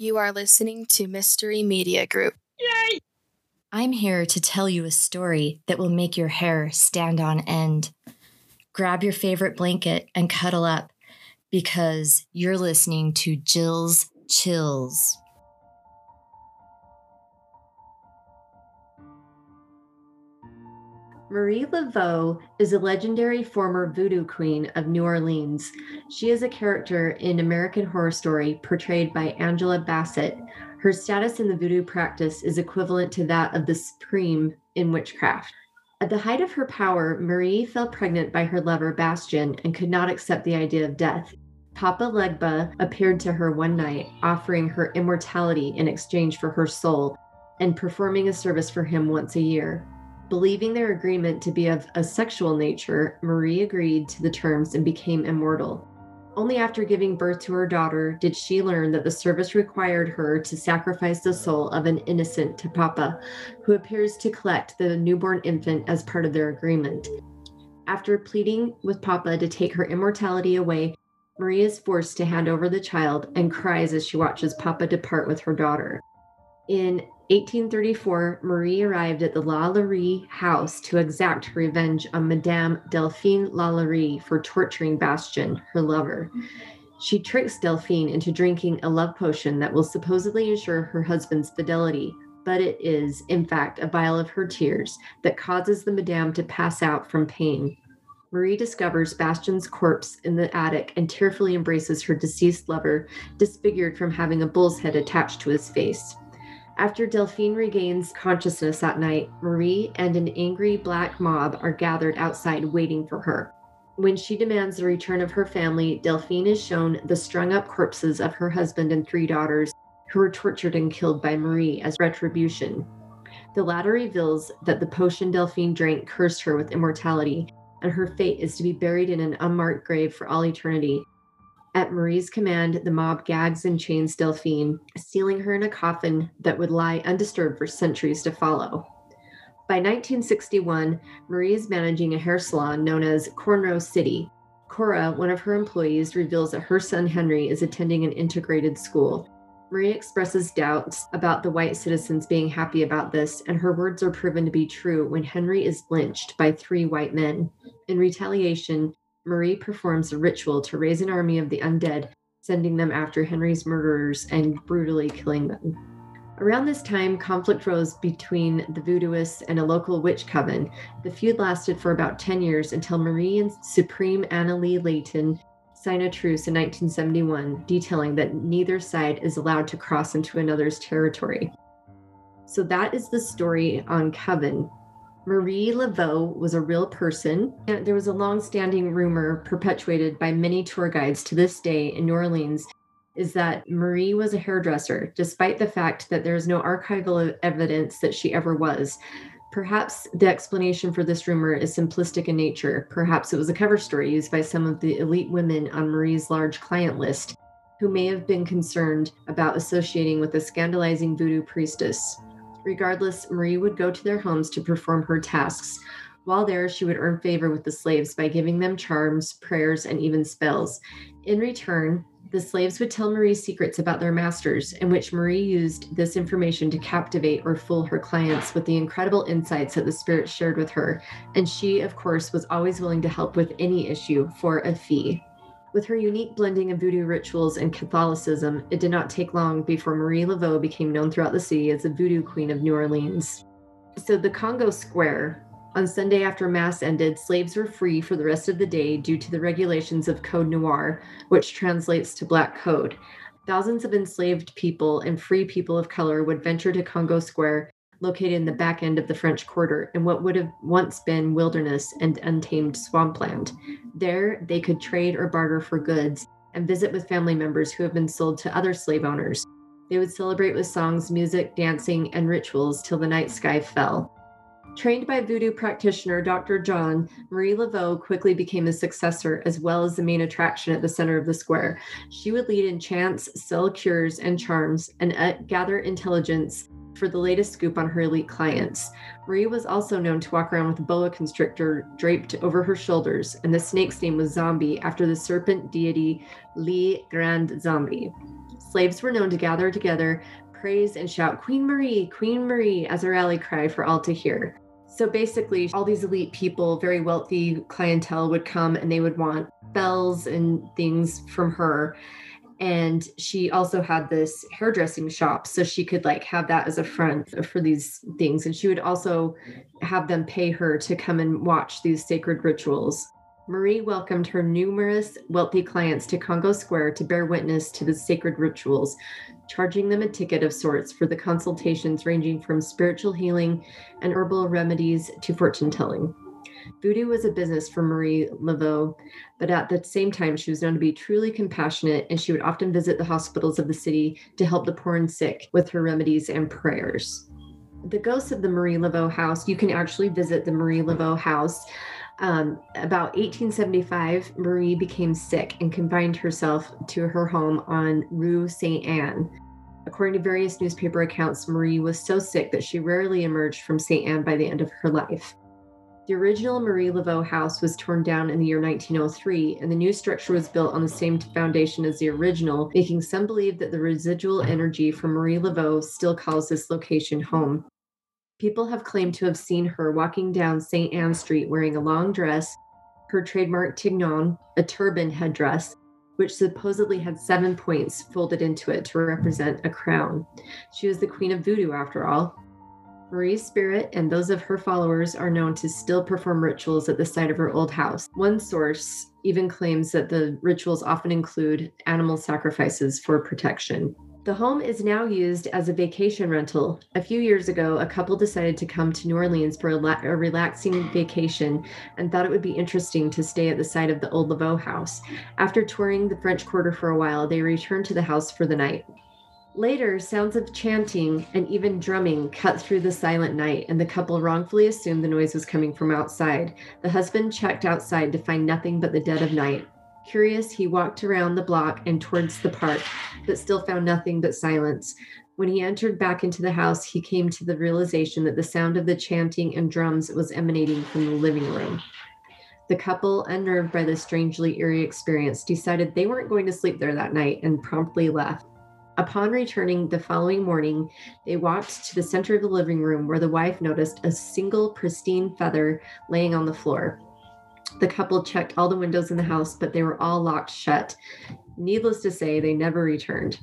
You are listening to Mystery Media Group. Yay! I'm here to tell you a story that will make your hair stand on end. Grab your favorite blanket and cuddle up because you're listening to Jill's Chills. Marie Laveau is a legendary former voodoo queen of New Orleans. She is a character in American Horror Story portrayed by Angela Bassett. Her status in the voodoo practice is equivalent to that of the supreme in witchcraft. At the height of her power, Marie fell pregnant by her lover Bastien and could not accept the idea of death. Papa Legba appeared to her one night, offering her immortality in exchange for her soul and performing a service for him once a year. Believing their agreement to be of a sexual nature, Marie agreed to the terms and became immortal. Only after giving birth to her daughter did she learn that the service required her to sacrifice the soul of an innocent to Papa, who appears to collect the newborn infant as part of their agreement. After pleading with Papa to take her immortality away, Marie is forced to hand over the child and cries as she watches Papa depart with her daughter. In 1834, Marie arrived at the Lalaurie house to exact revenge on Madame Delphine Lalaurie for torturing Bastien, her lover. She tricks Delphine into drinking a love potion that will supposedly ensure her husband's fidelity, but it is, in fact, a vial of her tears that causes the Madame to pass out from pain. Marie discovers Bastien's corpse in the attic and tearfully embraces her deceased lover, disfigured from having a bull's head attached to his face. After Delphine regains consciousness that night, Marie and an angry black mob are gathered outside waiting for her. When she demands the return of her family, Delphine is shown the strung up corpses of her husband and three daughters who were tortured and killed by Marie as retribution. The latter reveals that the potion Delphine drank cursed her with immortality, and her fate is to be buried in an unmarked grave for all eternity, at Marie's command, the mob gags and chains Delphine, sealing her in a coffin that would lie undisturbed for centuries to follow. By 1961, Marie is managing a hair salon known as Cornrow City. Cora, one of her employees, reveals that her son Henry is attending an integrated school. Marie expresses doubts about the white citizens being happy about this, and her words are proven to be true when Henry is lynched by three white men. In retaliation, Marie performs a ritual to raise an army of the undead, sending them after Henry's murderers and brutally killing them. Around this time, conflict rose between the voodooists and a local witch coven. The feud lasted for about 10 years until Marie and Supreme Anna Leigh Leighton signed a truce in 1971, detailing that neither side is allowed to cross into another's territory. So that is the story on Coven. Marie Laveau was a real person. There was a long-standing rumor perpetuated by many tour guides to this day in New Orleans is that Marie was a hairdresser, despite the fact that there is no archival evidence that she ever was. Perhaps the explanation for this rumor is simplistic in nature. Perhaps it was a cover story used by some of the elite women on Marie's large client list who may have been concerned about associating with a scandalizing voodoo priestess. Regardless, Marie would go to their homes to perform her tasks. While there, she would earn favor with the slaves by giving them charms, prayers, and even spells. In return, the slaves would tell Marie secrets about their masters, in which Marie used this information to captivate or fool her clients with the incredible insights that the spirits shared with her. And she, of course, was always willing to help with any issue for a fee. With her unique blending of voodoo rituals and Catholicism, it did not take long before Marie Laveau became known throughout the city as the voodoo queen of New Orleans. So, the Congo Square, on Sunday after Mass ended, slaves were free for the rest of the day due to the regulations of Code Noir, which translates to Black Code. Thousands of enslaved people and free people of color would venture to Congo Square located in the back end of the French Quarter in what would have once been wilderness and untamed swampland. There, they could trade or barter for goods and visit with family members who have been sold to other slave owners. They would celebrate with songs, music, dancing, and rituals till the night sky fell. Trained by voodoo practitioner Dr. John, Marie Laveau quickly became a successor as well as the main attraction at the center of the square. She would lead in chants, sell cures and charms, and uh, gather intelligence for the latest scoop on her elite clients. Marie was also known to walk around with a boa constrictor draped over her shoulders, and the snake's name was Zombie after the serpent deity Li Grand Zombie. Slaves were known to gather together, praise, and shout, Queen Marie, Queen Marie, as a rally cry for all to hear. So basically, all these elite people, very wealthy clientele, would come and they would want bells and things from her and she also had this hairdressing shop so she could like have that as a front for these things. And she would also have them pay her to come and watch these sacred rituals. Marie welcomed her numerous wealthy clients to congo square to bear witness to the sacred rituals charging them a ticket of sorts for the consultations ranging from spiritual healing and herbal remedies to fortune telling Voodoo was a business for Marie Laveau, but at the same time, she was known to be truly compassionate, and she would often visit the hospitals of the city to help the poor and sick with her remedies and prayers. The ghosts of the Marie Laveau house, you can actually visit the Marie Laveau house. Um, about 1875, Marie became sick and confined herself to her home on Rue Saint Anne. According to various newspaper accounts, Marie was so sick that she rarely emerged from St. Anne by the end of her life. The original Marie Laveau house was torn down in the year 1903, and the new structure was built on the same foundation as the original, making some believe that the residual energy from Marie Laveau still calls this location home. People have claimed to have seen her walking down St. Anne Street wearing a long dress, her trademark tignon, a turban headdress, which supposedly had seven points folded into it to represent a crown. She was the queen of voodoo, after all. Marie's spirit and those of her followers are known to still perform rituals at the site of her old house. One source even claims that the rituals often include animal sacrifices for protection. The home is now used as a vacation rental. A few years ago, a couple decided to come to New Orleans for a, la- a, relaxing vacation and thought it would be interesting to stay at the site of the old Laveau house. After touring the French Quarter for a while, they returned to the house for the night. Later, sounds of chanting and even drumming cut through the silent night, and the couple wrongfully assumed the noise was coming from outside. The husband checked outside to find nothing but the dead of night. Curious, he walked around the block and towards the park, but still found nothing but silence. When he entered back into the house, he came to the realization that the sound of the chanting and drums was emanating from the living room. The couple, unnerved by this strangely eerie experience, decided they weren't going to sleep there that night and promptly left. Upon returning the following morning, they walked to the center of the living room where the wife noticed a single pristine feather laying on the floor. The couple checked all the windows in the house, but they were all locked shut. Needless to say, they never returned.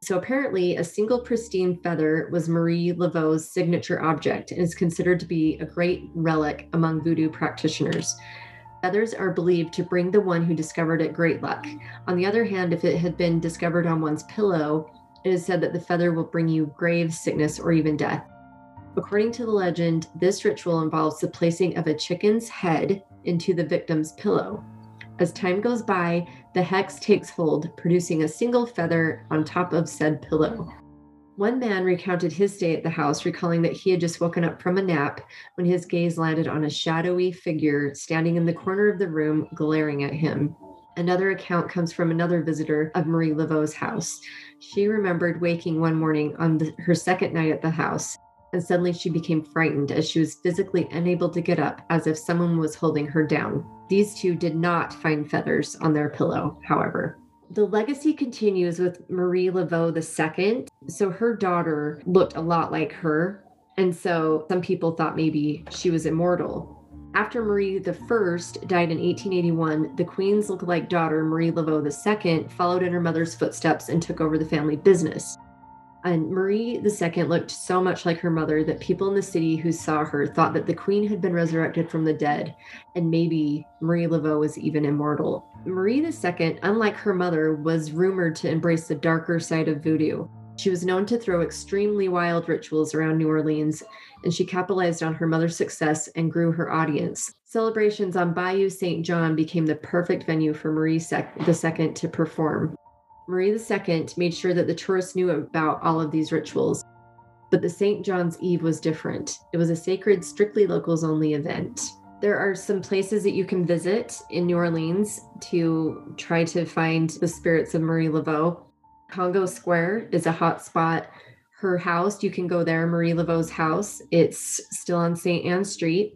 So apparently, a single pristine feather was Marie Laveau's signature object and is considered to be a great relic among voodoo practitioners. Feathers are believed to bring the one who discovered it great luck. On the other hand, if it had been discovered on one's pillow, it is said that the feather will bring you grave sickness or even death. According to the legend, this ritual involves the placing of a chicken's head into the victim's pillow. As time goes by, the hex takes hold, producing a single feather on top of said pillow. One man recounted his stay at the house, recalling that he had just woken up from a nap when his gaze landed on a shadowy figure standing in the corner of the room, glaring at him. Another account comes from another visitor of Marie Laveau's house. She remembered waking one morning on the, her second night at the house, and suddenly she became frightened as she was physically unable to get up, as if someone was holding her down. These two did not find feathers on their pillow, however. The legacy continues with Marie Laveau II. So her daughter looked a lot like her. And so some people thought maybe she was immortal. After Marie I died in 1881, the Queen's lookalike daughter, Marie Laveau II, followed in her mother's footsteps and took over the family business. And Marie II looked so much like her mother that people in the city who saw her thought that the queen had been resurrected from the dead, and maybe Marie Laveau was even immortal. Marie II, unlike her mother, was rumored to embrace the darker side of voodoo. She was known to throw extremely wild rituals around New Orleans and she capitalized on her mother's success and grew her audience. Celebrations on Bayou St. John became the perfect venue for Marie II to perform. Marie II made sure that the tourists knew about all of these rituals. But the St. John's Eve was different. It was a sacred, strictly locals only event. There are some places that you can visit in New Orleans to try to find the spirits of Marie Laveau. Congo Square is a hot spot her house. You can go there, Marie Laveau's house. It's still on St. Anne Street,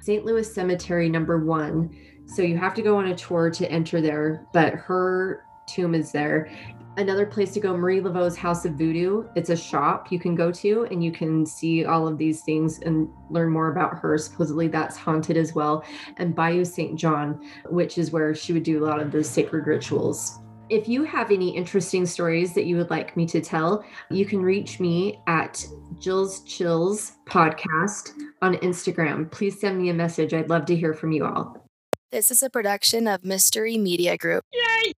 St. Louis Cemetery number one. So you have to go on a tour to enter there, but her tomb is there. another place to go, Marie Laveau's House of Voodoo. It's a shop you can go to and you can see all of these things and learn more about her. Supposedly that's haunted as well. And Bayou St. John, which is where she would do a lot of those sacred rituals. If you have any interesting stories that you would like me to tell, you can reach me at Jill's Chills podcast on Instagram. Please send me a message. I'd love to hear from you all. This is a production of Mystery Media Group. Yay!